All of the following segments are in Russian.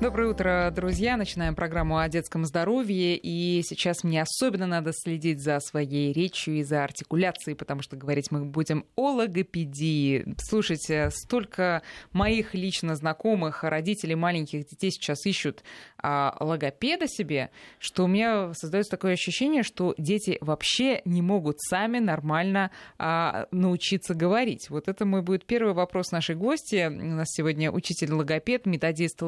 Доброе утро, друзья. Начинаем программу о детском здоровье. И сейчас мне особенно надо следить за своей речью и за артикуляцией, потому что говорить мы будем о логопедии. Слушайте, столько моих лично знакомых, родителей маленьких детей сейчас ищут а, логопеда себе, что у меня создается такое ощущение, что дети вообще не могут сами нормально а, научиться говорить. Вот это мой будет первый вопрос нашей гости. У нас сегодня учитель-логопед, методист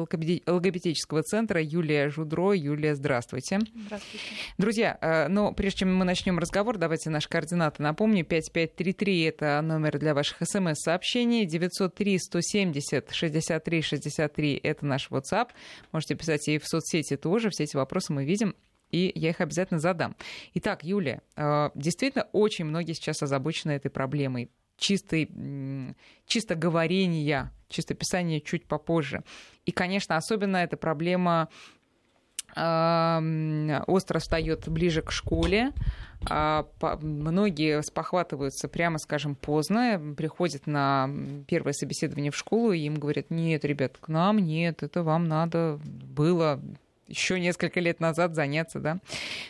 логопедического центра Юлия Жудро. Юлия, здравствуйте. Здравствуйте. Друзья, но прежде чем мы начнем разговор, давайте наши координаты напомню. 5533 — это номер для ваших смс-сообщений. 903 170 63 63 — это наш WhatsApp. Можете писать и в соцсети тоже. Все эти вопросы мы видим и я их обязательно задам. Итак, Юлия, э, действительно, очень многие сейчас озабочены этой проблемой чистой, чисто говорения, чисто писания чуть попозже. И, конечно, особенно эта проблема остро встает ближе к школе. А, многие спохватываются, прямо скажем, поздно, приходят на первое собеседование в школу, и им говорят, нет, ребят, к нам нет, это вам надо было еще несколько лет назад заняться да,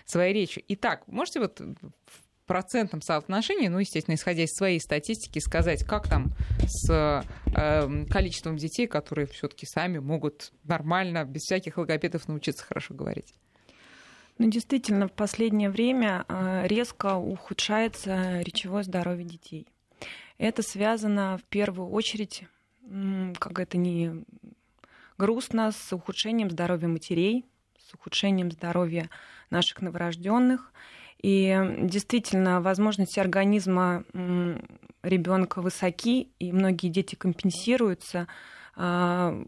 своей речью. Итак, можете вот процентном соотношении, ну, естественно, исходя из своей статистики, сказать, как там с э, количеством детей, которые все-таки сами могут нормально, без всяких логопедов научиться хорошо говорить? Ну, действительно, в последнее время э, резко ухудшается речевое здоровье детей. Это связано в первую очередь, как это не грустно, с ухудшением здоровья матерей, с ухудшением здоровья наших новорожденных и действительно, возможности организма ребенка высоки, и многие дети компенсируются а,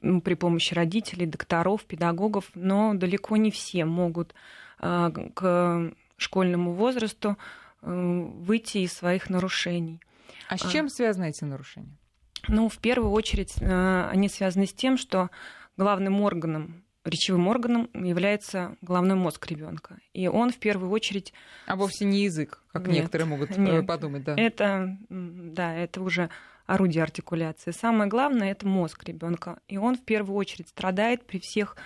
при помощи родителей, докторов, педагогов, но далеко не все могут а, к школьному возрасту э, выйти из своих нарушений. А с чем связаны эти нарушения? Ну, в первую очередь, э, они связаны с тем, что главным органом речевым органом является головной мозг ребенка. И он в первую очередь... А вовсе не язык, как нет, некоторые могут э, нет, подумать, да. Это, да, это уже орудие артикуляции. Самое главное это мозг ребенка. И он в первую очередь страдает при всех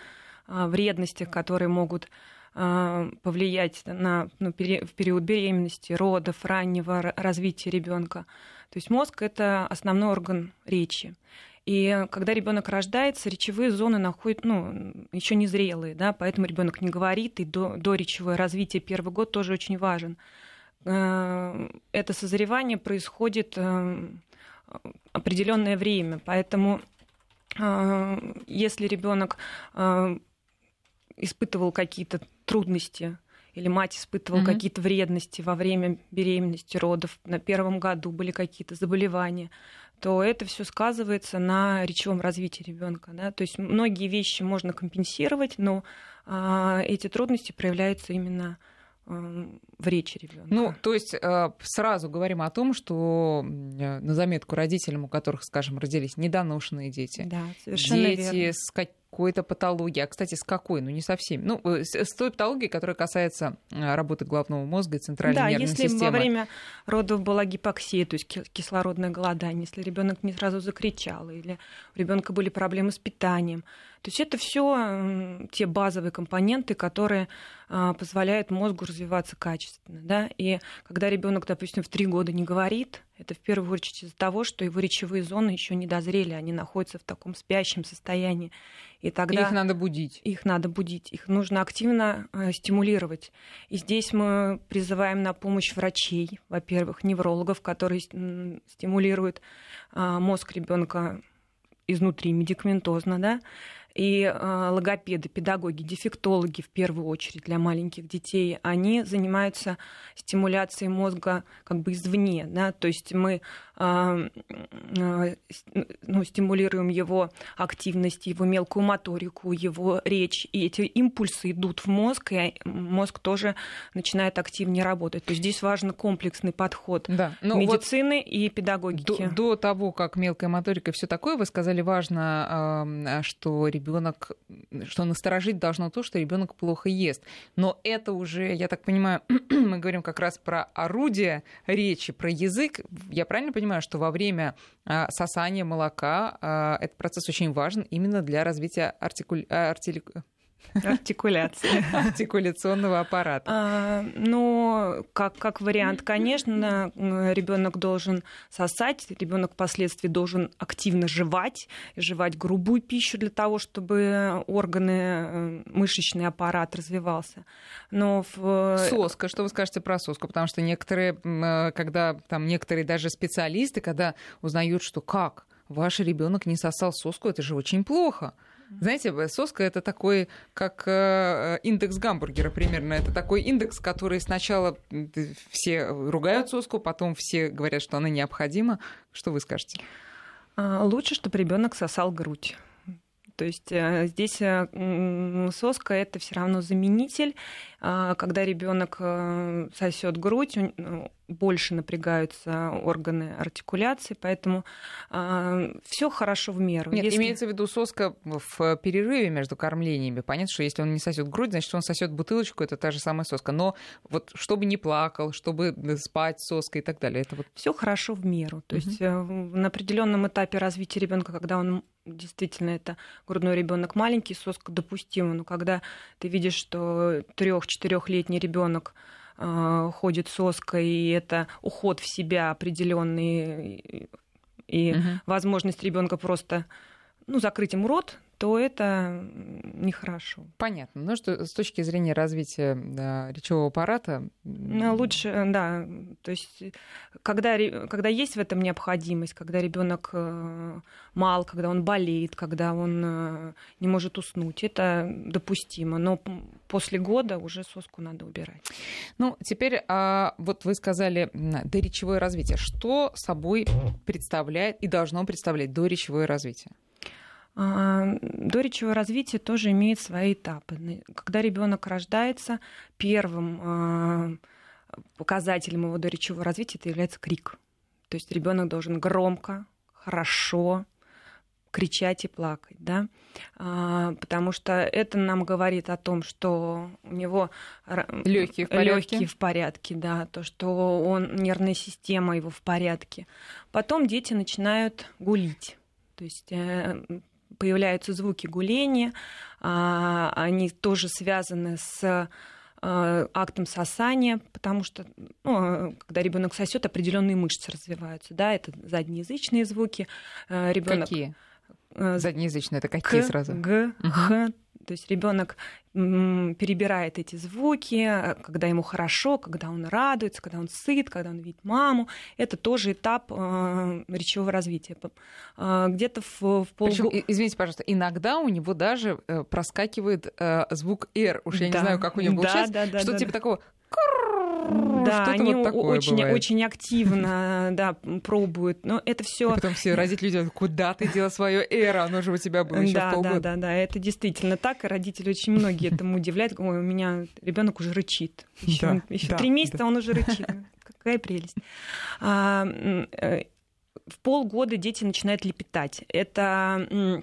а, вредностях, которые могут а, повлиять на, ну, в период беременности, родов, раннего развития ребенка. То есть мозг это основной орган речи. И когда ребенок рождается, речевые зоны находят, ну, еще не зрелые, да, поэтому ребенок не говорит, и до, до речевое развитие первый год тоже очень важен. Э, это созревание происходит э, определенное время, поэтому э, если ребенок испытывал какие-то трудности или мать испытывала mm-hmm. какие-то вредности во время беременности, родов, на первом году были какие-то заболевания, то это все сказывается на речевом развитии ребенка. Да? То есть многие вещи можно компенсировать, но а, эти трудности проявляются именно в речи ребенка. Ну, то есть э, сразу говорим о том, что на заметку родителям, у которых, скажем, родились недоношенные дети, да, дети верно. с какой-то патологии. А, кстати, с какой? Ну, не совсем. Ну, э, с той патологией, которая касается э, работы головного мозга и центральной да, нервной если системы. во время родов была гипоксия, то есть кислородное голодание, если ребенок не сразу закричал, или у ребенка были проблемы с питанием, то есть это все те базовые компоненты, которые а, позволяют мозгу развиваться качественно. Да? И когда ребенок, допустим, в три года не говорит, это в первую очередь из-за того, что его речевые зоны еще не дозрели, они находятся в таком спящем состоянии. И тогда их надо будить. Их надо будить, их нужно активно э, стимулировать. И здесь мы призываем на помощь врачей, во-первых, неврологов, которые стимулируют э, мозг ребенка изнутри медикаментозно, да, и э, логопеды, педагоги, дефектологи в первую очередь для маленьких детей, они занимаются стимуляцией мозга как бы извне. Да? То есть мы ну, стимулируем его активность, его мелкую моторику, его речь. И эти импульсы идут в мозг, и мозг тоже начинает активнее работать. То есть здесь важен комплексный подход да. Ну, медицины вот и педагогики. До, до того, как мелкая моторика и все такое, вы сказали, важно, что ребенок, что насторожить должно то, что ребенок плохо ест. Но это уже, я так понимаю, мы говорим как раз про орудие речи, про язык. Я правильно понимаю, что во время а, сосания молока а, этот процесс очень важен именно для развития артикуля... артили... Артикуляции. Артикуляционного аппарата. А, ну, как, как вариант, конечно, ребенок должен сосать, ребенок впоследствии должен активно жевать, жевать грубую пищу для того, чтобы органы, э, мышечный аппарат развивался. Но в... Соска, что вы скажете про соску? Потому что некоторые, э, когда там некоторые даже специалисты, когда узнают, что как, ваш ребенок не сосал соску, это же очень плохо. Знаете, соска это такой, как э, индекс гамбургера примерно. Это такой индекс, который сначала все ругают соску, потом все говорят, что она необходима. Что вы скажете? А, лучше, чтобы ребенок сосал грудь. То есть э, здесь э, соска это все равно заменитель. А, когда ребенок э, сосет грудь, ну, больше напрягаются органы артикуляции, поэтому а, все хорошо в меру. Нет, если... имеется в виду соска в перерыве между кормлениями. Понятно, что если он не сосет грудь, значит, он сосет бутылочку, это та же самая соска. Но вот чтобы не плакал, чтобы спать соской и так далее, это вот все хорошо в меру. То угу. есть на определенном этапе развития ребенка, когда он действительно это грудной ребенок маленький, соска допустима, но когда ты видишь, что трех-четырехлетний ребенок э, ходит соской, и это уход в себя определенный, и угу. возможность ребенка просто ну, закрыть ему рот, то это нехорошо. Понятно. Ну что с точки зрения развития да, речевого аппарата... Ну, лучше, да. То есть когда, когда есть в этом необходимость, когда ребенок э, мал, когда он болеет, когда он э, не может уснуть, это допустимо. Но после года уже соску надо убирать. Ну, теперь а, вот вы сказали доречевое развитие. Что собой представляет и должно представлять доречевое развитие? А, Доречевое развитие тоже имеет свои этапы. Когда ребенок рождается, первым а, показателем его доречевого развития это является крик. То есть ребенок должен громко, хорошо кричать и плакать, да, а, потому что это нам говорит о том, что у него легкие в порядке, легкие в порядке, да, то, что он нервная система его в порядке. Потом дети начинают гулить, то есть э, появляются звуки гуления, а, они тоже связаны с а, актом сосания, потому что ну, когда ребенок сосет, определенные мышцы развиваются, да, это заднеязычные звуки. А, ребенок какие? Заднеязычные это какие К, сразу? Г. Х, то есть ребенок перебирает эти звуки, э, когда ему хорошо, когда он радуется, когда он сыт, когда он видит маму. Это тоже этап э, речевого развития. Э, где-то в, в полгода... Извините, пожалуйста, иногда у него даже э, проскакивает э, звук «р». Уж я да. не знаю, как у него получается. Да, да, да, что да, типа да. такого да, они вот очень, очень активно да, пробуют. Но это все. Потом все родители говорят, куда ты делал свое эро, оно же у тебя было еще да, полгода. Да, да, да, это действительно так, и родители очень многие этому удивляют. Ой, у меня ребенок уже рычит. Еще, да, еще да, три месяца да. он уже рычит. Какая прелесть. А, э, в полгода дети начинают лепетать. Это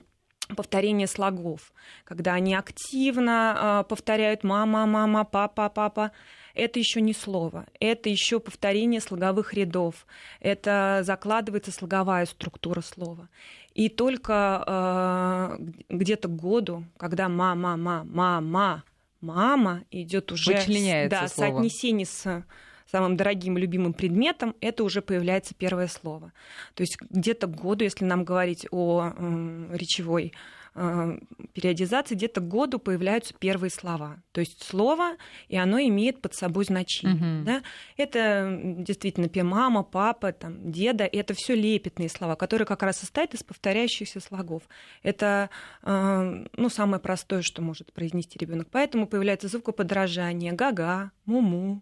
повторение слогов, когда они активно э, повторяют мама, мама, папа, папа это еще не слово, это еще повторение слоговых рядов, это закладывается слоговая структура слова. И только э, где-то к году, когда мама, мама, мама, мама идет уже да, слово. соотнесение с самым дорогим любимым предметом, это уже появляется первое слово. То есть где-то к году, если нам говорить о э, речевой периодизации где-то к году появляются первые слова. То есть слово, и оно имеет под собой значение. Угу. Да? Это действительно мама, папа, там, деда, это все лепетные слова, которые как раз состоят из повторяющихся слогов. Это э, ну, самое простое, что может произнести ребенок. Поэтому появляется звукоподражание, гага, муму,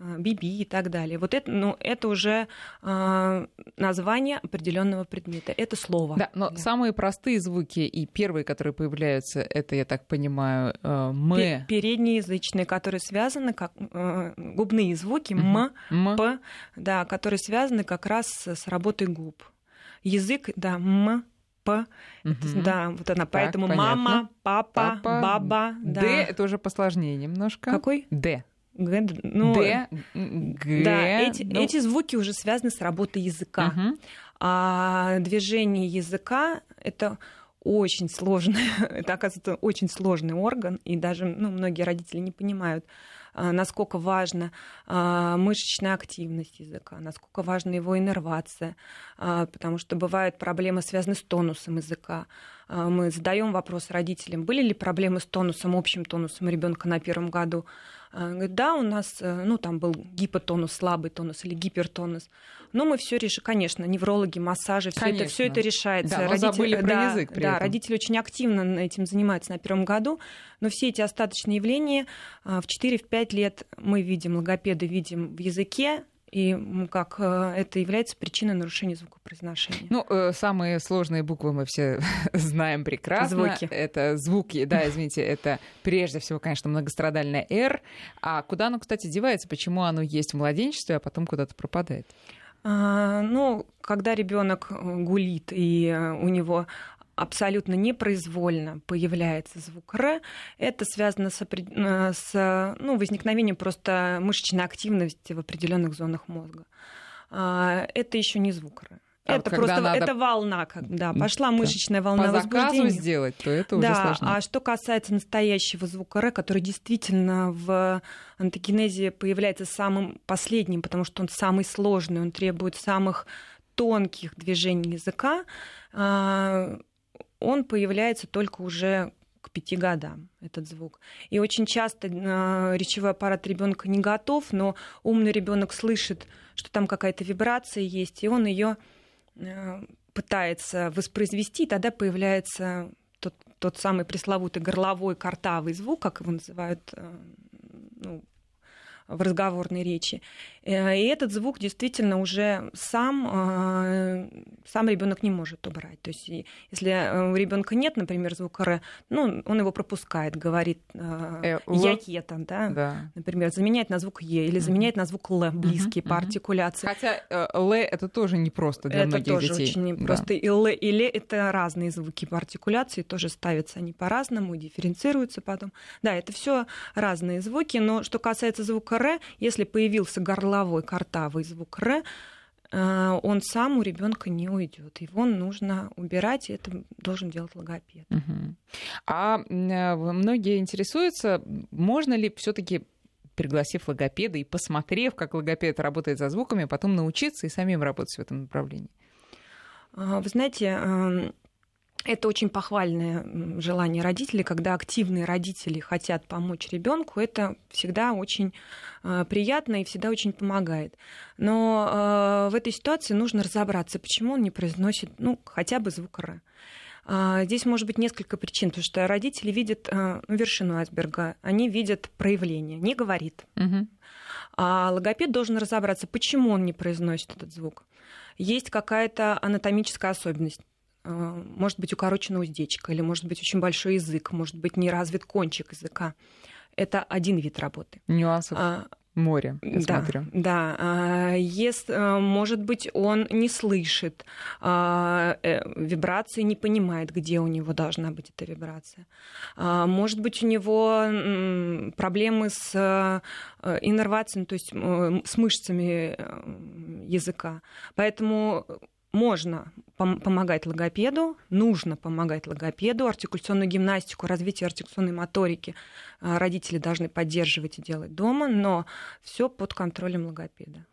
биби и так далее. Вот это, ну, это уже э, название определенного предмета. Это слово. Да, но да. самые простые звуки и первые, которые появляются, это, я так понимаю, э, мы. Передние язычные, которые связаны как э, губные звуки м, м, п, да, которые связаны как раз с работой губ. Язык, да, м, П. Угу. Да, вот она. Так, Поэтому понятно. мама, папа, папа, баба. Д да. это уже посложнее немножко. Какой? Д. Г, ну, Д, Г. Да, эти, ну... эти звуки уже связаны с работой языка. Угу. А движение языка это очень сложный, это, оказывается, очень сложный орган, и даже ну, многие родители не понимают, а, насколько важна а, мышечная активность языка, насколько важна его иннервация, а, потому что бывают проблемы, связанные с тонусом языка. Мы задаем вопрос родителям, были ли проблемы с тонусом, общим тонусом ребенка на первом году. Говорит, да, у нас, э, ну, там был гипотонус, слабый тонус или гипертонус. Но мы все решим, конечно, неврологи, массажи, все это, все это решается. Да, родители, забыли про да, язык при да, этом. родители очень активно этим занимаются на первом году, но все эти остаточные явления а, в 4-5 лет мы видим, логопеды видим в языке, и как э, это является причиной нарушения звукопроизношения. Ну, э, самые сложные буквы мы все знаем прекрасно. Звуки. Это звуки, да, извините, это прежде всего, конечно, многострадальное «Р». А куда оно, кстати, девается? Почему оно есть в младенчестве, а потом куда-то пропадает? А, ну, когда ребенок гулит и у него абсолютно непроизвольно появляется звук «р», это связано с, э, с ну, возникновением просто мышечной активности в определенных зонах мозга. А, это еще не звук «р». А это вот просто надо... это волна, как, да, пошла мышечная волна по возбуждения. сделать, то это да, уже сложно. А что касается настоящего звука Р, который действительно в антогенезе появляется самым последним, потому что он самый сложный, он требует самых тонких движений языка, а, он появляется только уже к пяти годам, этот звук. И очень часто э, речевой аппарат ребенка не готов, но умный ребенок слышит, что там какая-то вибрация есть, и он ее э, пытается воспроизвести, и тогда появляется тот, тот самый пресловутый горловой картавый звук, как его называют э, ну, в разговорной речи. Э, и этот звук действительно уже сам, э, сам ребенок не может убрать. То есть если э, у ребенка нет, например, звука Р, ну, он его пропускает, говорит э, якета, да? да, например, заменяет на звук Е или заменяет на звук Л, близкий по артикуляции. Хотя Л это тоже непросто для это многих тоже детей. очень непросто. Да. И Л и Л это разные звуки по артикуляции, тоже ставятся они по-разному, дифференцируются потом. Да, это все разные звуки, но что касается звука Р, если появился горловой картавый звук Р, э, он сам у ребенка не уйдет. Его нужно убирать, и это должен делать логопед. Угу. А э, многие интересуются, можно ли все-таки пригласив логопеда и посмотрев, как логопед работает за звуками, потом научиться и самим работать в этом направлении? А, вы знаете, это очень похвальное желание родителей, когда активные родители хотят помочь ребенку, это всегда очень э, приятно и всегда очень помогает. Но э, в этой ситуации нужно разобраться, почему он не произносит ну, хотя бы звук Р. А, здесь может быть несколько причин, потому что родители видят э, ну, вершину айсберга, они видят проявление, не говорит. Угу. А логопед должен разобраться, почему он не произносит этот звук. Есть какая-то анатомическая особенность может быть укорочена уздечка, или может быть очень большой язык, может быть не развит кончик языка. Это один вид работы. Нюансов. А, море, я да, смотрю. Да, а, если, э, может быть, он не слышит а, э, вибрации, не понимает, где у него должна быть эта вибрация. А, может быть, у него проблемы с иннервацией, то есть с мышцами языка. Поэтому можно пом- помогать логопеду, нужно помогать логопеду, артикуляционную гимнастику, развитие артикуляционной моторики а, родители должны поддерживать и делать дома, но все под контролем логопеда.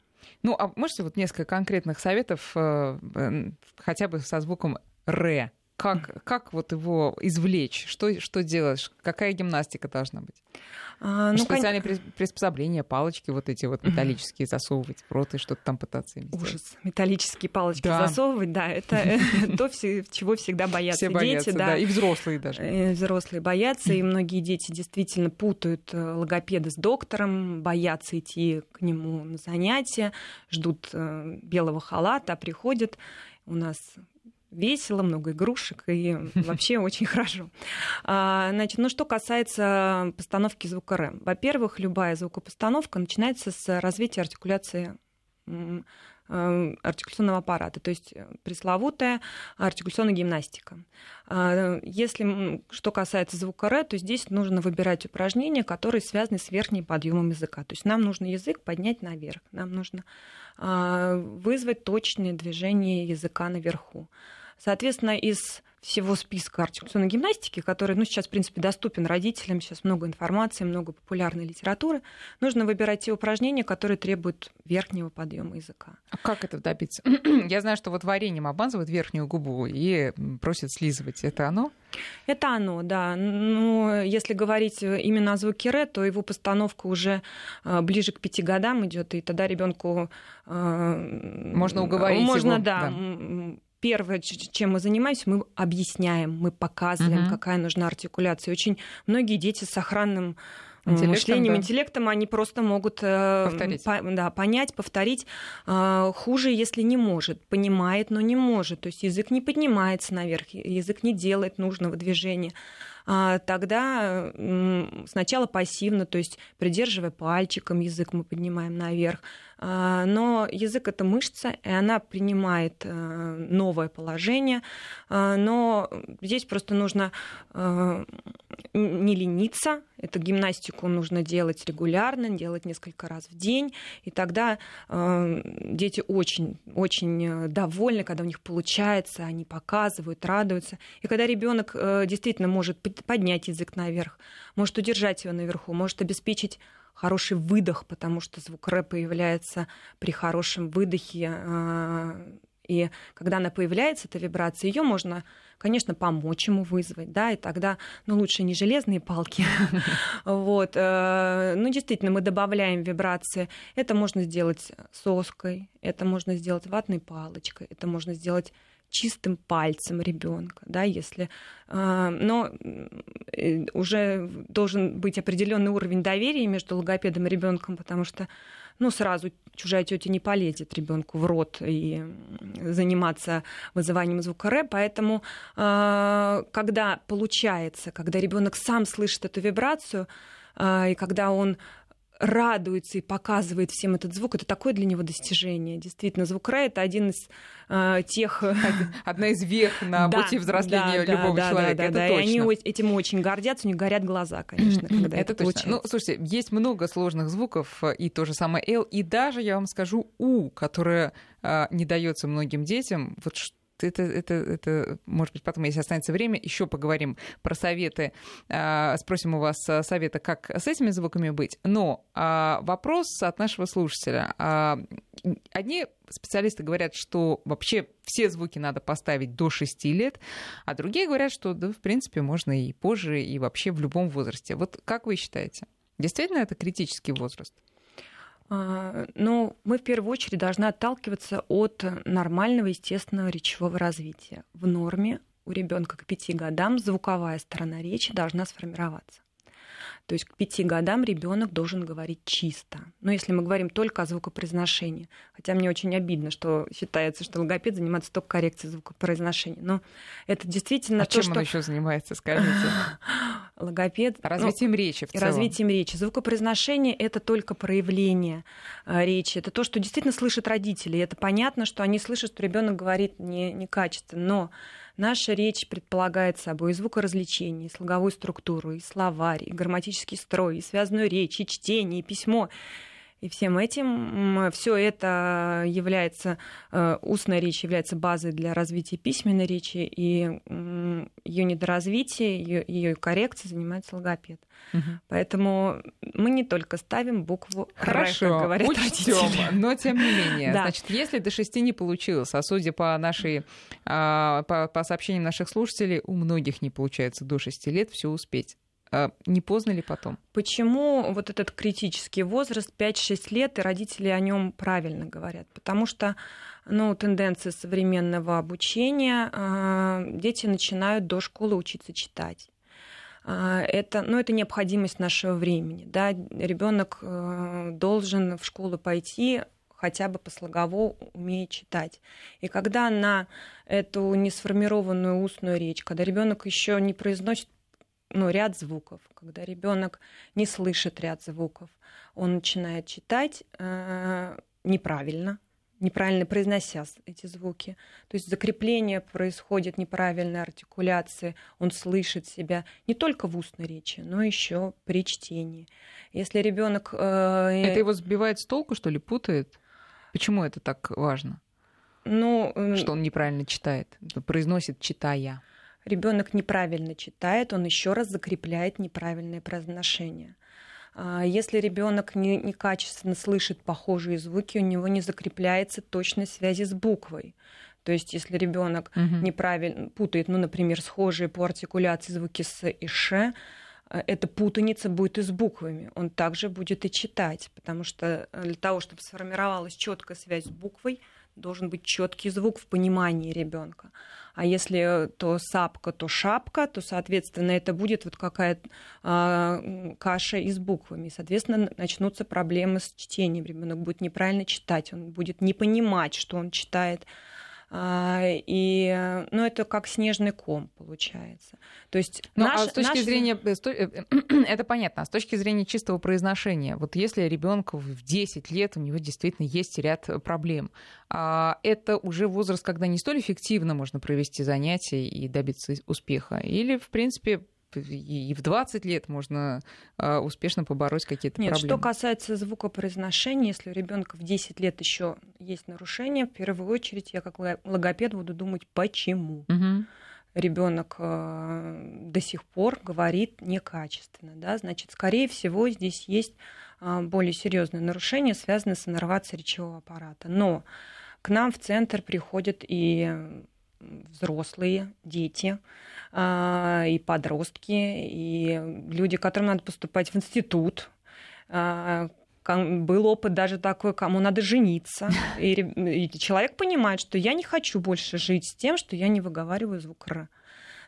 Ну, а можете вот несколько конкретных советов, э, хотя бы со звуком «р», как, как вот его извлечь? Что, что делаешь? Какая гимнастика должна быть? А, ну, Специальные кон... приспособления, палочки вот эти вот металлические засовывать в рот и что-то там пытаться им Ужас. Сделать. Металлические палочки да. засовывать, да, это то, чего всегда боятся дети. да, и взрослые даже. И взрослые боятся, и многие дети действительно путают э, логопеда с доктором, боятся идти к нему на занятия, ждут э, белого халата, а приходят у нас весело, много игрушек и вообще очень хорошо. А, значит, ну что касается постановки звука Р. Во-первых, любая звукопостановка начинается с развития артикуляции артикуляционного аппарата, то есть пресловутая артикуляционная гимнастика. Если что касается звука Р, то здесь нужно выбирать упражнения, которые связаны с верхним подъемом языка. То есть нам нужно язык поднять наверх, нам нужно вызвать точные движения языка наверху. Соответственно, из всего списка артикуляционной гимнастики, который, ну, сейчас, в принципе, доступен родителям, сейчас много информации, много популярной литературы, нужно выбирать те упражнения, которые требуют верхнего подъема языка. А как это добиться? Я знаю, что вот вареньем обмазывают верхнюю губу и просят слизывать. Это оно? Это оно, да. Но если говорить именно о звуке ре, то его постановка уже а, ближе к пяти годам идет, и тогда ребенку а, можно уговорить можно, его. да, да первое, чем мы занимаемся, мы объясняем, мы показываем, угу. какая нужна артикуляция. Очень многие дети с охранным интеллектом, мышлением, да. интеллектом, они просто могут э, по, да, понять, повторить. Э, хуже, если не может, понимает, но не может. То есть язык не поднимается наверх, язык не делает нужного движения. А, тогда сначала пассивно, то есть придерживая пальчиком язык, мы поднимаем наверх. А, но язык это мышца, и она принимает э, новое положение. А, но здесь просто нужно э, не лениться. Эту гимнастику нужно делать регулярно, делать несколько раз в день. И тогда э, дети очень, очень довольны, когда у них получается, они показывают, радуются. И когда ребенок действительно может поднять язык наверх, может удержать его наверху, может обеспечить хороший выдох, потому что звук р появляется при хорошем выдохе. А, и когда она появляется, эта вибрация, ее можно, конечно, помочь ему вызвать, да, и тогда, ну, лучше не железные палки, вот, э, ну, действительно, мы добавляем вибрации, это можно сделать соской, это можно сделать ватной палочкой, это можно сделать чистым пальцем ребенка, да, если, а, но э, уже должен быть определенный уровень доверия между логопедом и ребенком, потому что ну, сразу чужая тетя не полезет ребенку в рот и заниматься вызыванием звука р, поэтому а, когда получается, когда ребенок сам слышит эту вибрацию, а, и когда он радуется и показывает всем этот звук, это такое для него достижение. Действительно, звук Ра — это один из э, тех... Одна из вех на да, пути взросления да, любого да, человека, да, это да, точно. И они этим очень гордятся, у них горят глаза, конечно, когда это, это точно. Ну, слушайте, есть много сложных звуков, и то же самое «л», и даже, я вам скажу, «у», которое э, не дается многим детям. Вот что это, это, это, может быть, потом, если останется время, еще поговорим про советы. А, спросим у вас совета, как с этими звуками быть. Но а, вопрос от нашего слушателя. А, одни специалисты говорят, что вообще все звуки надо поставить до 6 лет, а другие говорят, что, да, в принципе, можно и позже, и вообще в любом возрасте. Вот как вы считаете? Действительно, это критический возраст? Но мы в первую очередь должны отталкиваться от нормального естественного речевого развития. В норме у ребенка к пяти годам звуковая сторона речи должна сформироваться. То есть к пяти годам ребенок должен говорить чисто. Но если мы говорим только о звукопроизношении, хотя мне очень обидно, что считается, что логопед занимается только коррекцией звукопроизношения, но это действительно а то, чем что... он еще занимается, скажите? Логопед... Развитием ну, речи в целом. Развитием речи. Звукопроизношение — это только проявление э, речи. Это то, что действительно слышат родители. И это понятно, что они слышат, что ребенок говорит не, некачественно. Но Наша речь предполагает собой и звукоразвлечение, и слоговую структуру, и словарь, и грамматический строй, и связанную речь, и чтение, и письмо. И всем этим все это является, э, устная речь является базой для развития письменной речи, и ее недоразвитие, ее, ее коррекция занимается логопед. Угу. Поэтому мы не только ставим букву Хорошо, как говорят учтем, родители. но тем не менее. да. Значит, если до шести не получилось, а судя по нашей, а, по, по сообщениям наших слушателей, у многих не получается до шести лет все успеть. А, не поздно ли потом? Почему вот этот критический возраст 5-6 лет, и родители о нем правильно говорят? Потому что ну, тенденции современного обучения, а, дети начинают до школы учиться читать. А, это, ну, это необходимость нашего времени. Да? Ребенок э, должен в школу пойти хотя бы по слогово умеет читать. И когда на эту несформированную устную речь, когда ребенок еще не произносит ну, ряд звуков. Когда ребенок не слышит ряд звуков, он начинает читать э, неправильно, неправильно произнося эти звуки. То есть закрепление происходит неправильной артикуляции, он слышит себя не только в устной речи, но еще при чтении. Если ребенок... Э, это его сбивает с толку, что ли, путает? Почему это так важно? Ну, э, что он неправильно читает, произносит читая. Ребенок неправильно читает, он еще раз закрепляет неправильное произношение. А, если ребенок не, некачественно слышит похожие звуки, у него не закрепляется точность связи с буквой. То есть, если ребенок угу. неправильно путает, ну, например, схожие по артикуляции звуки с и ш, э, эта путаница будет и с буквами. Он также будет и читать, потому что э, для того, чтобы сформировалась четкая связь с буквой, должен быть четкий звук в понимании ребенка. А если то сапка, то шапка, то, соответственно, это будет вот какая-то э, каша из буквами. Соответственно, начнутся проблемы с чтением. Ребенок будет неправильно читать, он будет не понимать, что он читает. А, и, ну, это как снежный ком получается. То есть ну, наш, а с точки наш... зрения, э, э, это понятно, а с точки зрения чистого произношения, вот если ребенку в 10 лет у него действительно есть ряд проблем, а это уже возраст, когда не столь эффективно можно провести занятия и добиться успеха, или, в принципе, и в 20 лет можно а, успешно побороть какие-то Нет, проблемы. что касается звукопроизношения, если у ребенка в 10 лет еще есть нарушение, в первую очередь я как логопед буду думать, почему. Угу. Ребенок э, до сих пор говорит некачественно, да, значит, скорее всего, здесь есть э, более серьезные нарушения, связанные с иннервацией речевого аппарата. Но к нам в центр приходят и взрослые, дети, а, и подростки, и люди, которым надо поступать в институт. А, был опыт даже такой, кому надо жениться. И человек понимает, что я не хочу больше жить с тем, что я не выговариваю звук «р».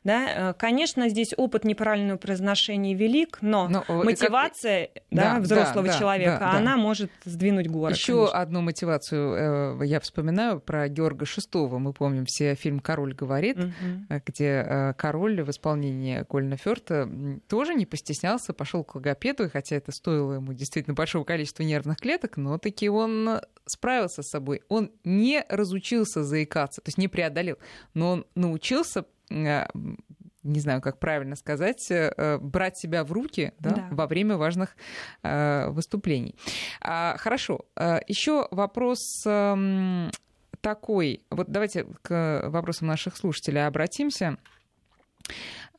Да? Э, конечно, здесь опыт неправильного произношения велик, но, но ну, мотивация как... да, да, взрослого да, человека, да, она может сдвинуть горы. Еще одну мотивацию э, я вспоминаю про Георга VI. Мы помним все фильм «Король говорит», угу. где король в исполнении Кольна Фёрта тоже не постеснялся, пошел к логопеду, хотя это стоило ему действительно большого количества нервных клеток, но таки он справился с собой. Он не разучился заикаться, то есть не преодолел, но он научился Э, не знаю, как правильно сказать, э, брать себя в руки да, да. во время важных э, выступлений. А, хорошо. Еще вопрос эм, такой. Вот давайте к вопросам наших слушателей обратимся.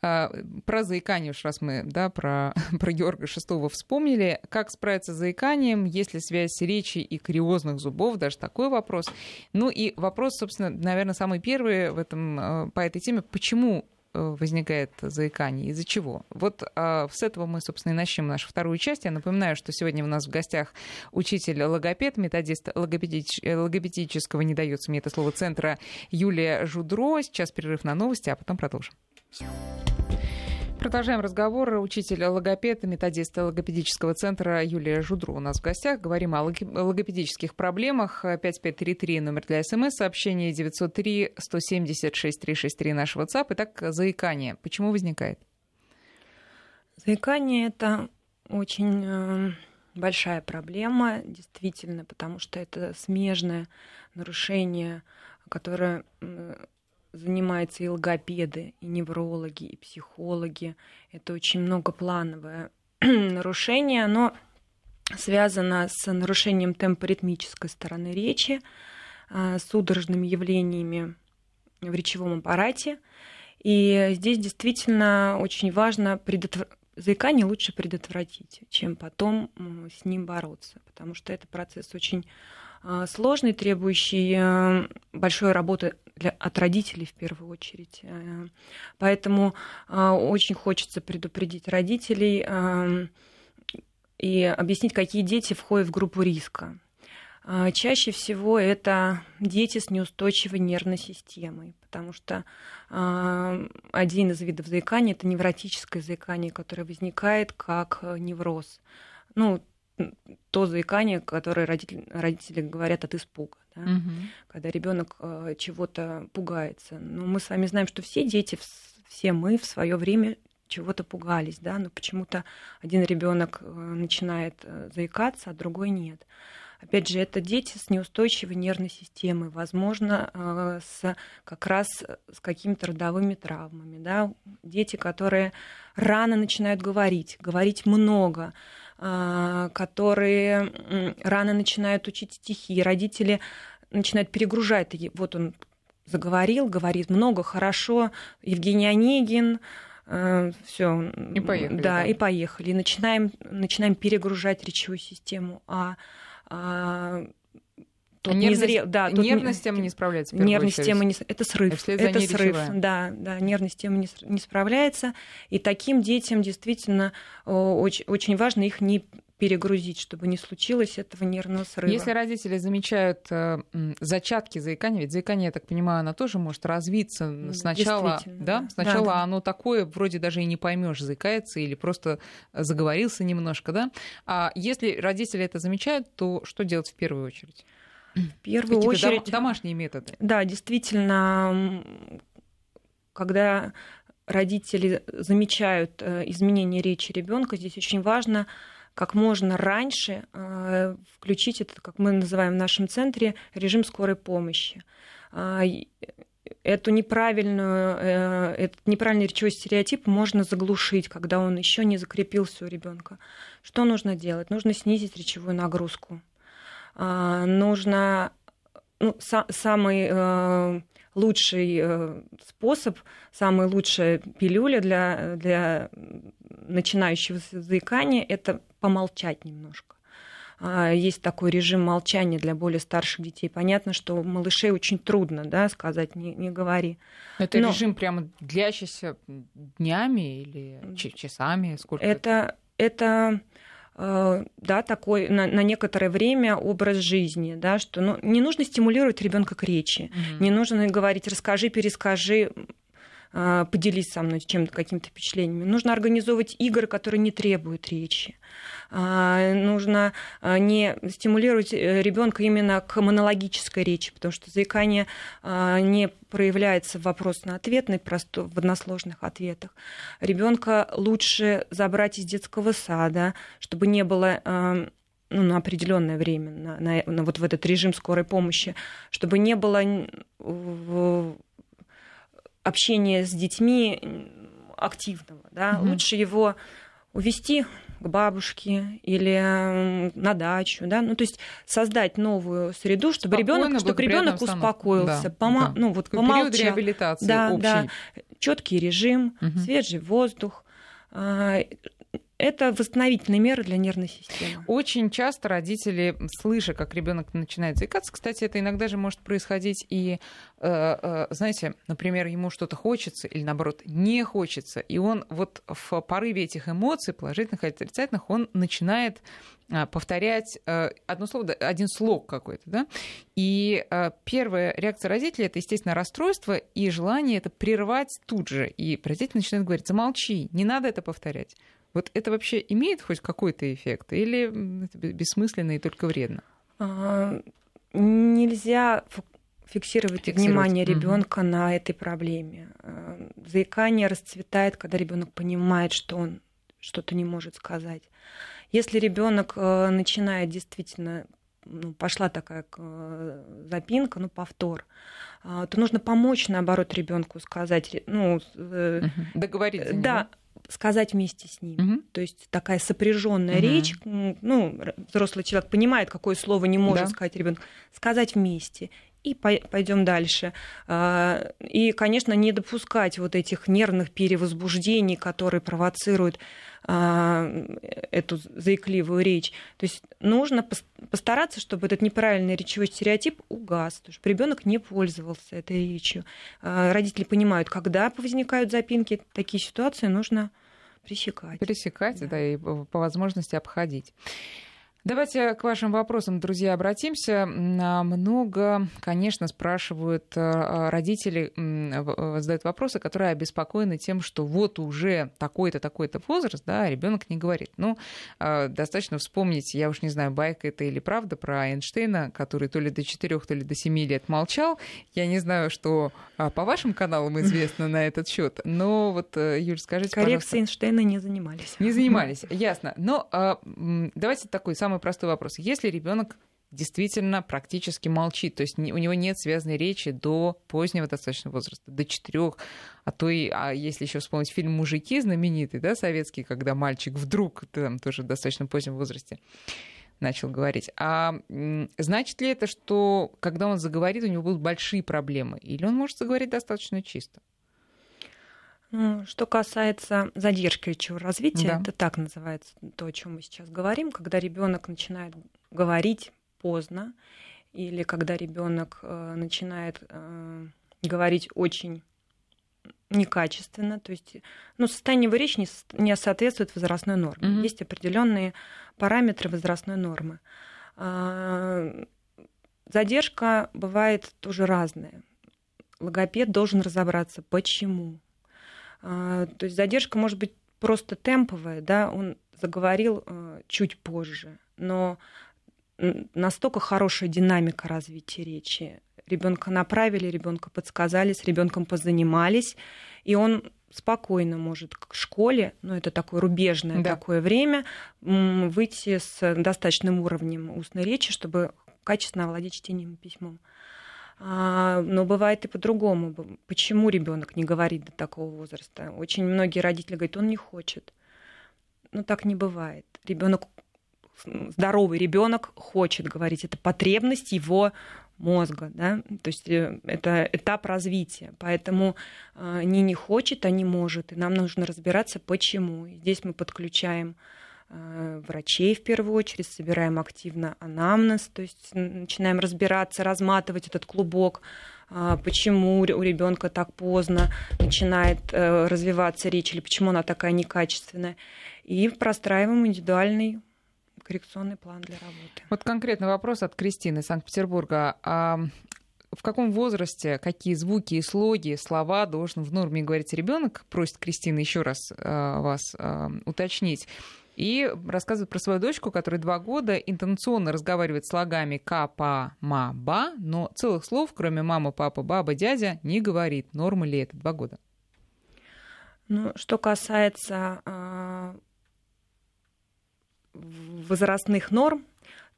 Про заикание уж раз мы да, про, про Георга VI вспомнили. Как справиться с заиканием, есть ли связь речи и кариозных зубов, даже такой вопрос. Ну и вопрос, собственно, наверное, самый первый в этом, по этой теме, почему э, возникает заикание, из-за чего. Вот а, с этого мы, собственно, и начнем нашу вторую часть. Я напоминаю, что сегодня у нас в гостях учитель логопед, методист логопедич... логопедического, не дается мне это слово, центра Юлия Жудро. Сейчас перерыв на новости, а потом продолжим. Продолжаем разговор. Учитель логопеда, методиста логопедического центра Юлия Жудру у нас в гостях. Говорим о логопедических проблемах. 5533 номер для смс-сообщения, 903 176 363 наш WhatsApp. Итак, заикание. Почему возникает? Заикание – это очень э, большая проблема, действительно, потому что это смежное нарушение, которое занимаются и логопеды, и неврологи, и психологи. Это очень многоплановое нарушение. Оно связано с нарушением темпоритмической стороны речи, а, судорожными явлениями в речевом аппарате. И здесь действительно очень важно предотвратить заикание лучше предотвратить, чем потом с ним бороться, потому что это процесс очень сложный, требующий э, большой работы для, от родителей в первую очередь. Э, поэтому а, очень хочется предупредить родителей и объяснить, какие дети входят в группу риска. А, чаще всего это дети с неустойчивой нервной системой, потому что один из видов заикания это невротическое заикание, которое возникает как э, невроз. Ну, то заикание, которое родители, родители говорят от испуга, да? угу. когда ребенок э, чего-то пугается. Но мы с вами знаем, что все дети, все мы в свое время чего-то пугались, да, но почему-то один ребенок э, начинает э, заикаться, а другой нет. Опять же, это дети с неустойчивой нервной системой, возможно, э, с, как раз с какими-то родовыми травмами. Да? Дети, которые рано начинают говорить, говорить много, которые рано начинают учить стихи. Родители начинают перегружать. Вот он заговорил, говорит много, хорошо. Евгений Онегин, э, все. И поехали. Да, да, и поехали. Начинаем, начинаем перегружать речевую систему. А, а Тут нервность, не зре... да, тут нервная система не справляется. Нервная система не... это срыв. Это срыв. Да, да, нервная система не, не справляется. И таким детям действительно очень, очень важно их не перегрузить, чтобы не случилось этого нервного срыва. Если родители замечают э, зачатки заикания, ведь заикание, я так понимаю, оно тоже может развиться сначала, да? да? Сначала да, да. оно такое, вроде даже и не поймешь, заикается или просто заговорился немножко, да? А если родители это замечают, то что делать в первую очередь? В первую очередь... Дом, домашние методы. Да, действительно, когда родители замечают э, изменения речи ребенка, здесь очень важно как можно раньше э, включить это, как мы называем в нашем центре, режим скорой помощи. А, эту неправильную, э, этот неправильный речевой стереотип можно заглушить, когда он еще не закрепился у ребенка. Что нужно делать? Нужно снизить речевую нагрузку. А, нужно ну, самый э, лучший способ, самая лучшая пилюля для, для начинающего заикания – это помолчать немножко. А, есть такой режим молчания для более старших детей. Понятно, что малышей очень трудно да, сказать «не, не говори». Это Но... режим прямо длящийся днями или часами? Сколько это, это э, да, такой на, на некоторое время образ жизни, да, что ну, не нужно стимулировать ребенка к речи, mm-hmm. не нужно говорить расскажи, перескажи, поделись со мной чем-то, какими-то впечатлениями. Нужно организовывать игры, которые не требуют речи. А, нужно а, не стимулировать э, ребенка именно к монологической речи, потому что заикание не проявляется в вопрос-на-ответной, просто в односложных ответах. Ребенка лучше забрать из детского сада, чтобы не было ну, на определенное время, на, на, на вот в этот режим скорой помощи, чтобы не было общения с детьми активного. Да? Угу. Лучше его увести к бабушке или на дачу, да, ну то есть создать новую среду, чтобы ребенок, чтобы ребенок успокоился, да, пома- да. ну вот Такой помолчал, период реабилитации да, общий. да, четкий режим, угу. свежий воздух, а, это восстановительные меры для нервной системы. Очень часто родители, слыша, как ребенок начинает заикаться, кстати, это иногда же может происходить и, э, э, знаете, например, ему что-то хочется или наоборот не хочется, и он вот в порыве этих эмоций, положительных или отрицательных, он начинает э, повторять одно слово, один слог какой-то, да, и первая реакция родителей это, естественно, расстройство и желание это прервать тут же, и родитель начинает говорить, замолчи, не надо это повторять. Вот это вообще имеет хоть какой-то эффект или это бессмысленно и только вредно? А, нельзя фиксировать, фиксировать. внимание ребенка угу. на этой проблеме. А, заикание расцветает, когда ребенок понимает, что он что-то не может сказать. Если ребенок э, начинает действительно ну, пошла такая э, запинка, ну, повтор, а, то нужно помочь, наоборот, ребенку сказать, ну, э, договориться. Да, сказать вместе с ним. Угу. То есть такая сопряженная угу. речь. Ну, взрослый человек понимает, какое слово не может да. сказать ребенок. Сказать вместе и пойдем дальше. А, и, конечно, не допускать вот этих нервных перевозбуждений, которые провоцируют а, эту заикливую речь. То есть нужно постараться, чтобы этот неправильный речевой стереотип угас, чтобы ребенок не пользовался этой речью. А, родители понимают, когда возникают запинки, такие ситуации нужно пресекать. Пресекать, да, да и по возможности обходить. Давайте к вашим вопросам, друзья, обратимся. Много, конечно, спрашивают э, родители, э, задают вопросы, которые обеспокоены тем, что вот уже такой-то, такой-то возраст, да, а ребенок не говорит. Ну, э, достаточно вспомнить, я уж не знаю, байка это или правда, про Эйнштейна, который то ли до 4, то ли до 7 лет молчал. Я не знаю, что по вашим каналам известно на этот счет, но вот, Юль, скажите, Коррекцией Эйнштейна не занимались. Не занимались, ясно. Но давайте такой самый самый простой вопрос. Если ребенок действительно практически молчит. То есть у него нет связанной речи до позднего достаточно возраста, до четырех. А то и, а если еще вспомнить фильм «Мужики» знаменитый, да, советский, когда мальчик вдруг, там тоже в достаточно позднем возрасте, начал говорить. А значит ли это, что когда он заговорит, у него будут большие проблемы? Или он может заговорить достаточно чисто? Что касается задержки речевого развития, да. это так называется то, о чем мы сейчас говорим, когда ребенок начинает говорить поздно, или когда ребенок э, начинает э, говорить очень некачественно, то есть ну, состояние его речи не, не соответствует возрастной норме. Mm-hmm. Есть определенные параметры возрастной нормы. А, задержка бывает тоже разная. Логопед должен разобраться, почему. А, то есть задержка может быть просто темповая, да, он заговорил а, чуть позже, но настолько хорошая динамика развития речи. Ребенка направили, ребенка подсказали, с ребенком позанимались, и он спокойно может к школе, ну это такое рубежное да. такое время, выйти с достаточным уровнем устной речи, чтобы качественно овладеть чтением и письмом. А, но бывает и по-другому. Почему ребенок не говорит до такого возраста? Очень многие родители говорят, он не хочет. Но так не бывает. Ребенок здоровый ребенок хочет говорить. Это потребность его мозга, да, то есть э, это этап развития, поэтому э, не не хочет, а не может, и нам нужно разбираться, почему. И здесь мы подключаем врачей в первую очередь, собираем активно анамнез, то есть начинаем разбираться, разматывать этот клубок, почему у ребенка так поздно начинает развиваться речь или почему она такая некачественная, и простраиваем индивидуальный коррекционный план для работы. Вот конкретный вопрос от Кристины из Санкт-Петербурга. А в каком возрасте какие звуки и слоги, слова должен в норме говорить ребенок? Просит Кристина еще раз а, вас а, уточнить. И рассказывает про свою дочку, которая два года интонационно разговаривает слогами «ка», «па», «ма», «ба», но целых слов, кроме «мама», «папа», «баба», «дядя», не говорит. Норма ли это два года? Ну, что касается а, возрастных норм,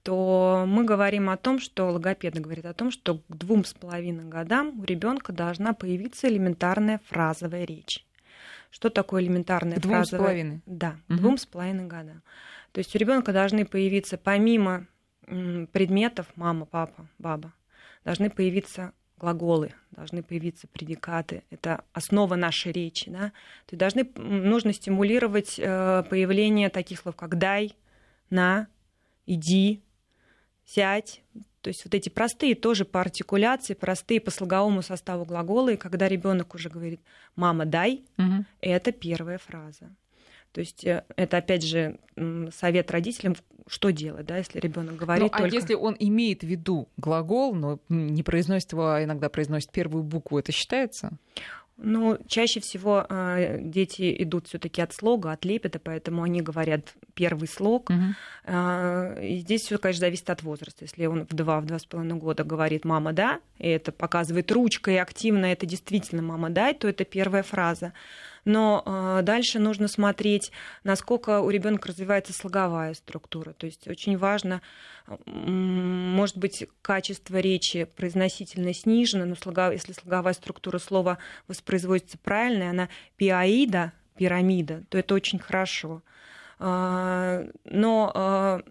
то мы говорим о том, что логопед говорит о том, что к двум с половиной годам у ребенка должна появиться элементарная фразовая речь. Что такое элементарная к двум фразовая? с половиной. Да, угу. двум с половиной годам. То есть у ребенка должны появиться помимо предметов мама, папа, баба, должны появиться глаголы, должны появиться предикаты. Это основа нашей речи. Да? То есть должны, нужно стимулировать э, появление таких слов, как дай, на, иди, сядь. То есть вот эти простые тоже по артикуляции, простые по слоговому составу глагола. И когда ребенок уже говорит «мама, дай», угу. это первая фраза. То есть э, это, опять же, совет родителям, что делать, да, если ребенок говорит ну, а только... если он имеет в виду глагол, но не произносит его, а иногда произносит первую букву, это считается? Ну, чаще всего э, дети идут все-таки от слога, от лепета, поэтому они говорят первый слог. Угу. Э, и здесь все, конечно, зависит от возраста. Если он в два, в два с половиной года говорит «мама, да», и это показывает ручкой активно, это действительно «мама, дай», то это первая фраза но э, дальше нужно смотреть, насколько у ребенка развивается слоговая структура. То есть очень важно, может быть, качество речи произносительно снижено, но слогов... если слоговая структура слова воспроизводится правильно, она пиаида, пирамида, то это очень хорошо. А, но а,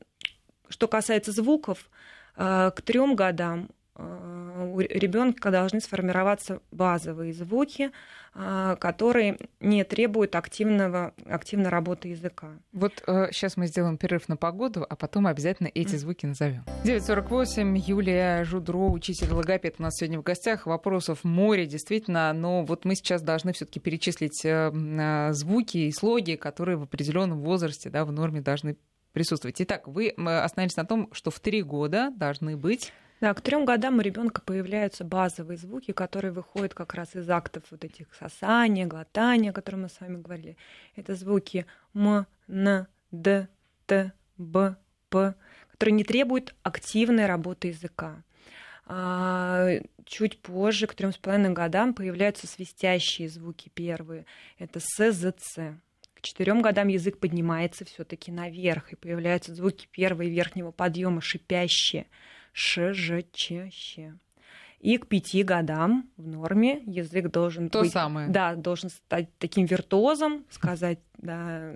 что касается звуков, к трем годам у ребенка должны сформироваться базовые звуки, которые не требуют активного, активной работы языка. Вот э, сейчас мы сделаем перерыв на погоду, а потом обязательно эти звуки назовем. 9.48, Юлия Жудро, учитель логопед у нас сегодня в гостях. Вопросов море, действительно, но вот мы сейчас должны все-таки перечислить э, э, звуки и слоги, которые в определенном возрасте да, в норме должны присутствовать. Итак, вы остановились на том, что в три года должны быть да, к трем годам у ребенка появляются базовые звуки, которые выходят как раз из актов вот этих сосания, глотания, о которых мы с вами говорили. Это звуки М, Н, Д, Т, Б, П, которые не требуют активной работы языка. А, чуть позже, к трем с половиной годам, появляются свистящие звуки первые. Это С, З, Ц. К четырем годам язык поднимается все-таки наверх, и появляются звуки первого и верхнего подъема, шипящие. Ш, Ж, Ч, Щ. И к пяти годам в норме язык должен То быть, самое. Да, должен стать таким виртуозом, сказать, да,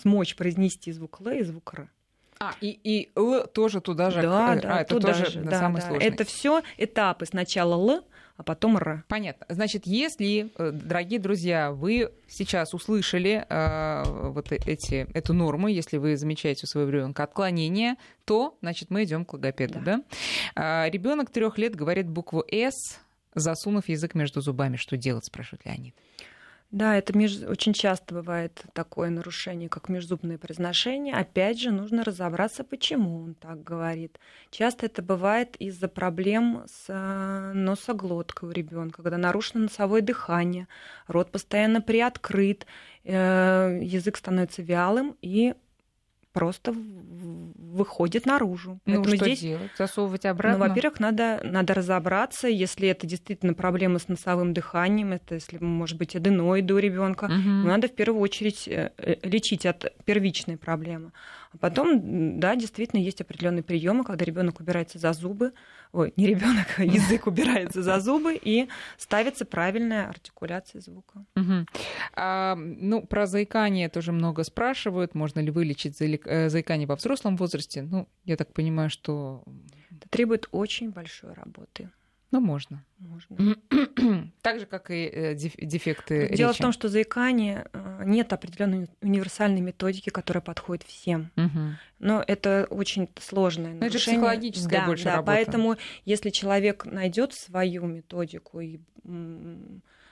смочь произнести звук Л и звук Р. А, и, и Л тоже туда же. Да, а, да, это туда тоже же, да, да, самый да. сложный. Это все этапы. Сначала Л, а потом Р. Понятно. Значит, если, э, дорогие друзья, вы сейчас услышали э, вот эти, эту норму, если вы замечаете у своего ребенка отклонение, то, значит, мы идем к логопеду, да? А, ребенок трех лет говорит букву С, засунув язык между зубами. Что делать, спрашивает Леонид. Да, это меж... очень часто бывает такое нарушение, как межзубное произношение. Опять же, нужно разобраться, почему он так говорит. Часто это бывает из-за проблем с э, носоглоткой у ребенка, когда нарушено носовое дыхание, рот постоянно приоткрыт, э, язык становится вялым и просто выходит наружу. Ну, Поэтому что здесь, делать? Засовывать обратно? Ну, во-первых, надо, надо разобраться, если это действительно проблема с носовым дыханием, это если, может быть, аденоиды у ребенка, угу. надо в первую очередь э, лечить от первичной проблемы. А потом, да, действительно, есть определенные приемы, когда ребенок убирается за зубы, ой, не ребенок, а язык убирается за зубы и ставится правильная артикуляция звука. Угу. А, ну, про заикание тоже много спрашивают. Можно ли вылечить э, заикание во взрослом возрасте? Ну, я так понимаю, что... Это требует очень большой работы. Ну, можно. Можно. Так же, как и э, дефекты Дело речи. в том, что заикание нет определенной универсальной методики, которая подходит всем. Угу. Но это очень сложное Но нарушение. это психологическая да, больше да, работа. Поэтому, если человек найдет свою методику и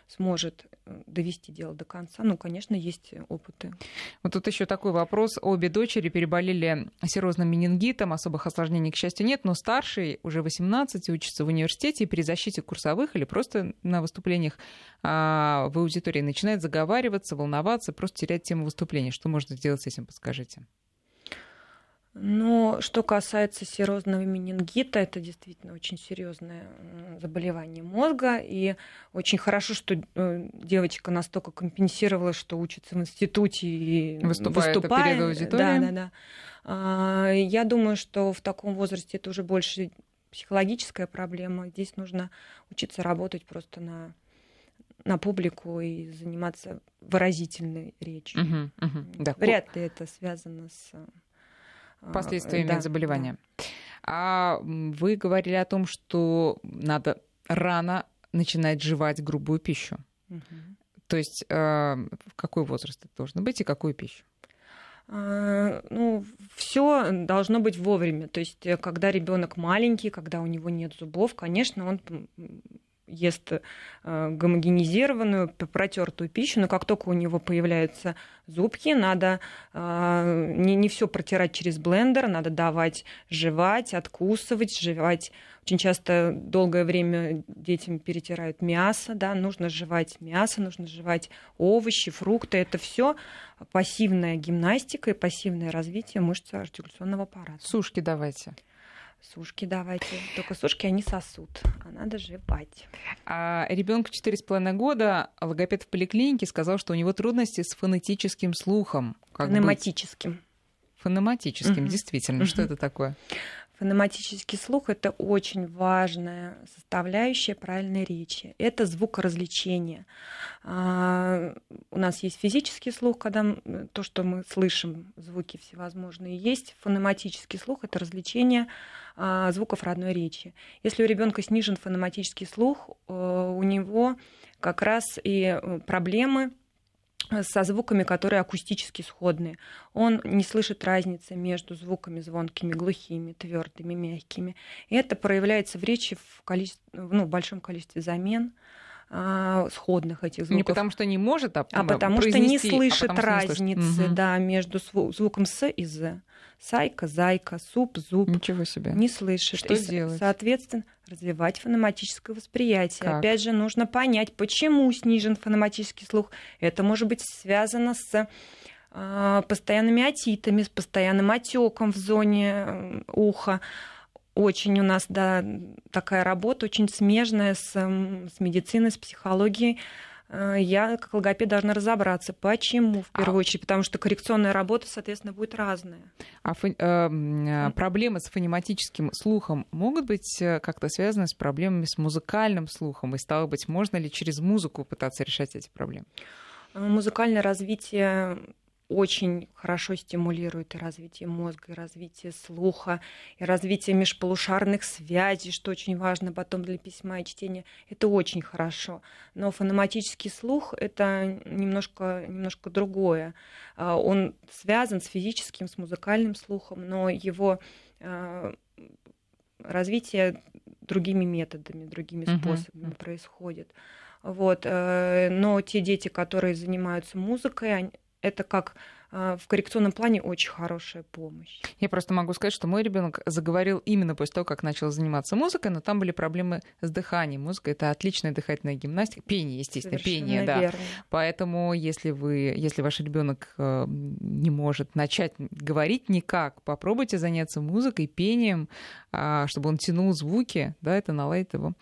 сможет довести дело до конца. Ну, конечно, есть опыты. Вот тут еще такой вопрос. Обе дочери переболели серозным менингитом, особых осложнений, к счастью, нет, но старший уже 18 учится в университете и при защите курсовых или просто на выступлениях а, в аудитории начинает заговариваться, волноваться, просто терять тему выступления. Что можно сделать с этим, подскажите? Но что касается серозного менингита, это действительно очень серьезное заболевание мозга. И очень хорошо, что э, девочка настолько компенсировала, что учится в институте и выступает, выступает. перед аудиторией. Да, да, да. Я думаю, что в таком возрасте это уже больше психологическая проблема. Здесь нужно учиться работать просто на на публику и заниматься выразительной речью. Угу, угу, да. Вряд ли это связано с последствиями да, заболевания. Да. А вы говорили о том, что надо рано начинать жевать грубую пищу. Угу. То есть э, в какой возраст это должно быть и какую пищу? А, ну, все должно быть вовремя. То есть, э, когда ребенок маленький, когда у него нет зубов, конечно, он ест э, гомогенизированную, протертую пищу, но как только у него появляются зубки, надо э, не, не все протирать через блендер, надо давать жевать, откусывать, жевать. Очень часто долгое время детям перетирают мясо, да, нужно жевать мясо, нужно жевать овощи, фрукты. Это все пассивная гимнастика и пассивное развитие мышц артикуляционного аппарата. Сушки давайте. Сушки давайте. Только сушки они сосут, а надо жевать. А ребенку 4,5 года логопед в поликлинике сказал, что у него трудности с фонетическим слухом. Как Фонематическим. Быть? Фонематическим, угу. действительно. Угу. Что это такое? Фонематический слух – это очень важная составляющая правильной речи. Это звукоразвлечение. А, у нас есть физический слух, когда то, что мы слышим, звуки всевозможные. Есть фонематический слух – это развлечение а, звуков родной речи. Если у ребенка снижен фонематический слух, э, у него как раз и э, проблемы со звуками, которые акустически сходные. Он не слышит разницы между звуками звонкими, глухими, твердыми, мягкими. И это проявляется в речи в, количестве, ну, в большом количестве замен а, сходных этих звуков. Не потому что не может, а, а потому что не слышит а разницы не слышит. Да, между звуком с и з. Сайка, зайка, суп, зуб. Ничего себе. Не слышит. Что и, делать? Соответственно, развивать фонематическое восприятие. Как? Опять же, нужно понять, почему снижен фонематический слух. Это может быть связано с э, постоянными отитами, с постоянным отеком в зоне уха. Очень у нас да, такая работа, очень смежная с, с медициной, с психологией. Э, я как логопед должна разобраться, почему в первую а... очередь, потому что коррекционная работа, соответственно, будет разная. А фон... э, проблемы с фонематическим слухом могут быть э, как-то связаны с проблемами с музыкальным слухом? И стало быть, можно ли через музыку пытаться решать эти проблемы? Э, музыкальное развитие очень хорошо стимулирует и развитие мозга, и развитие слуха, и развитие межполушарных связей, что очень важно потом для письма и чтения. Это очень хорошо. Но фонематический слух — это немножко, немножко другое. А, он связан с физическим, с музыкальным слухом, но его а, развитие другими методами, другими способами uh-huh. происходит. Вот. Э, но те дети, которые занимаются музыкой, это как а, в коррекционном плане очень хорошая помощь. Я просто могу сказать, что мой ребенок заговорил именно после того, как начал заниматься музыкой, но там были проблемы с дыханием. Музыка это отличная дыхательная гимнастика, пение, естественно, Совершенно пение, да. Верно. Поэтому, если вы, если ваш ребенок э, не может начать говорить никак, попробуйте заняться музыкой, пением, а, чтобы он тянул звуки, да, это наладит его,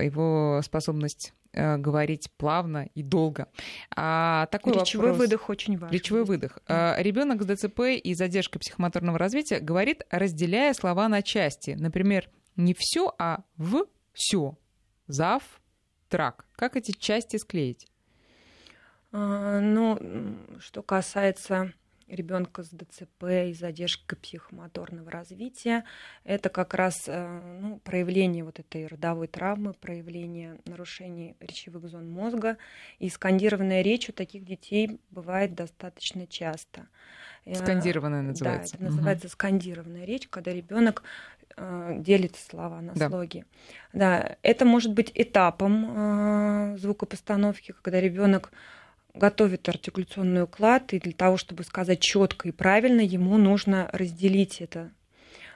его способность говорить плавно и долго. А, такой Речевой вопрос... выдох очень важен. Речевой выдох. Да. А, Ребенок с ДЦП и задержкой психомоторного развития говорит, разделяя слова на части. Например, не все, а в все. Зав, трак. Как эти части склеить? А, ну, что касается ребенка с ДЦП и задержкой психомоторного развития. Это как раз э, ну, проявление вот этой родовой травмы, проявление нарушений речевых зон мозга. И скандированная речь у таких детей бывает достаточно часто. Э, скандированная называется. Да, это называется угу. скандированная речь, когда ребенок э, делит слова на да. слоги. Да, это может быть этапом звукопостановки, когда ребенок готовит артикуляционный уклад, и для того, чтобы сказать четко и правильно, ему нужно разделить это.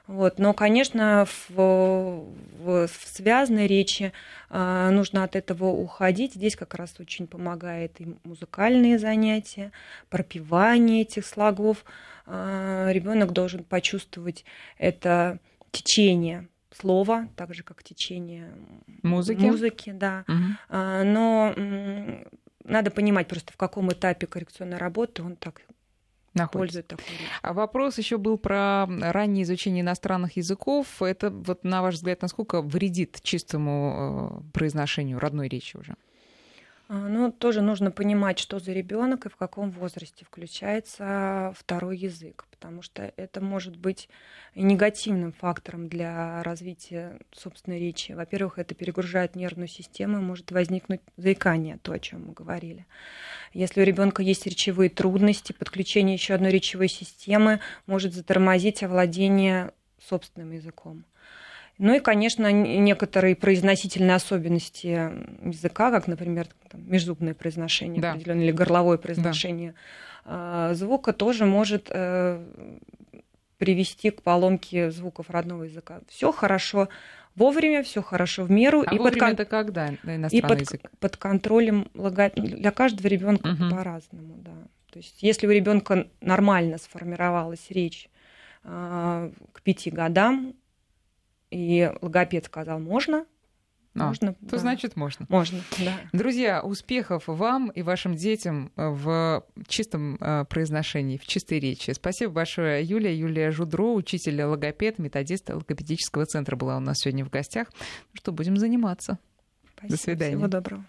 Вот. Но, конечно, в, в, в связанной речи э, нужно от этого уходить. Здесь как раз очень помогает и музыкальные занятия, пропивание этих слогов. Э, ребенок должен почувствовать это течение слова, так же как течение музыки, музыки да. Угу. Но надо понимать просто, в каком этапе коррекционной работы он так находится. такую А вопрос еще был про раннее изучение иностранных языков. Это, вот, на ваш взгляд, насколько вредит чистому э, произношению родной речи уже? А, ну, тоже нужно понимать, что за ребенок и в каком возрасте включается второй язык, потому что это может быть негативным фактором для развития собственной речи. Во-первых, это перегружает нервную систему, может возникнуть заикание, то, о чем мы говорили. Если у ребенка есть речевые трудности, подключение еще одной речевой системы может затормозить овладение собственным языком. Ну и, конечно, некоторые произносительные особенности языка, как, например, там, межзубное произношение да. определенное или горловое произношение да. звука, тоже может э, привести к поломке звуков родного языка. Все хорошо вовремя, все хорошо в меру. А и под кон... это когда и под, язык? под контролем лого... для каждого ребенка угу. по-разному, да. То есть, если у ребенка нормально сформировалась речь э, к пяти годам, и логопед сказал, можно, а, можно, то да. значит можно. Можно, да. Друзья, успехов вам и вашим детям в чистом э, произношении, в чистой речи. Спасибо большое, Юлия. Юлия Жудро, учитель логопед, методист логопедического центра была у нас сегодня в гостях. Ну что, будем заниматься. Спасибо. До свидания. Всего доброго.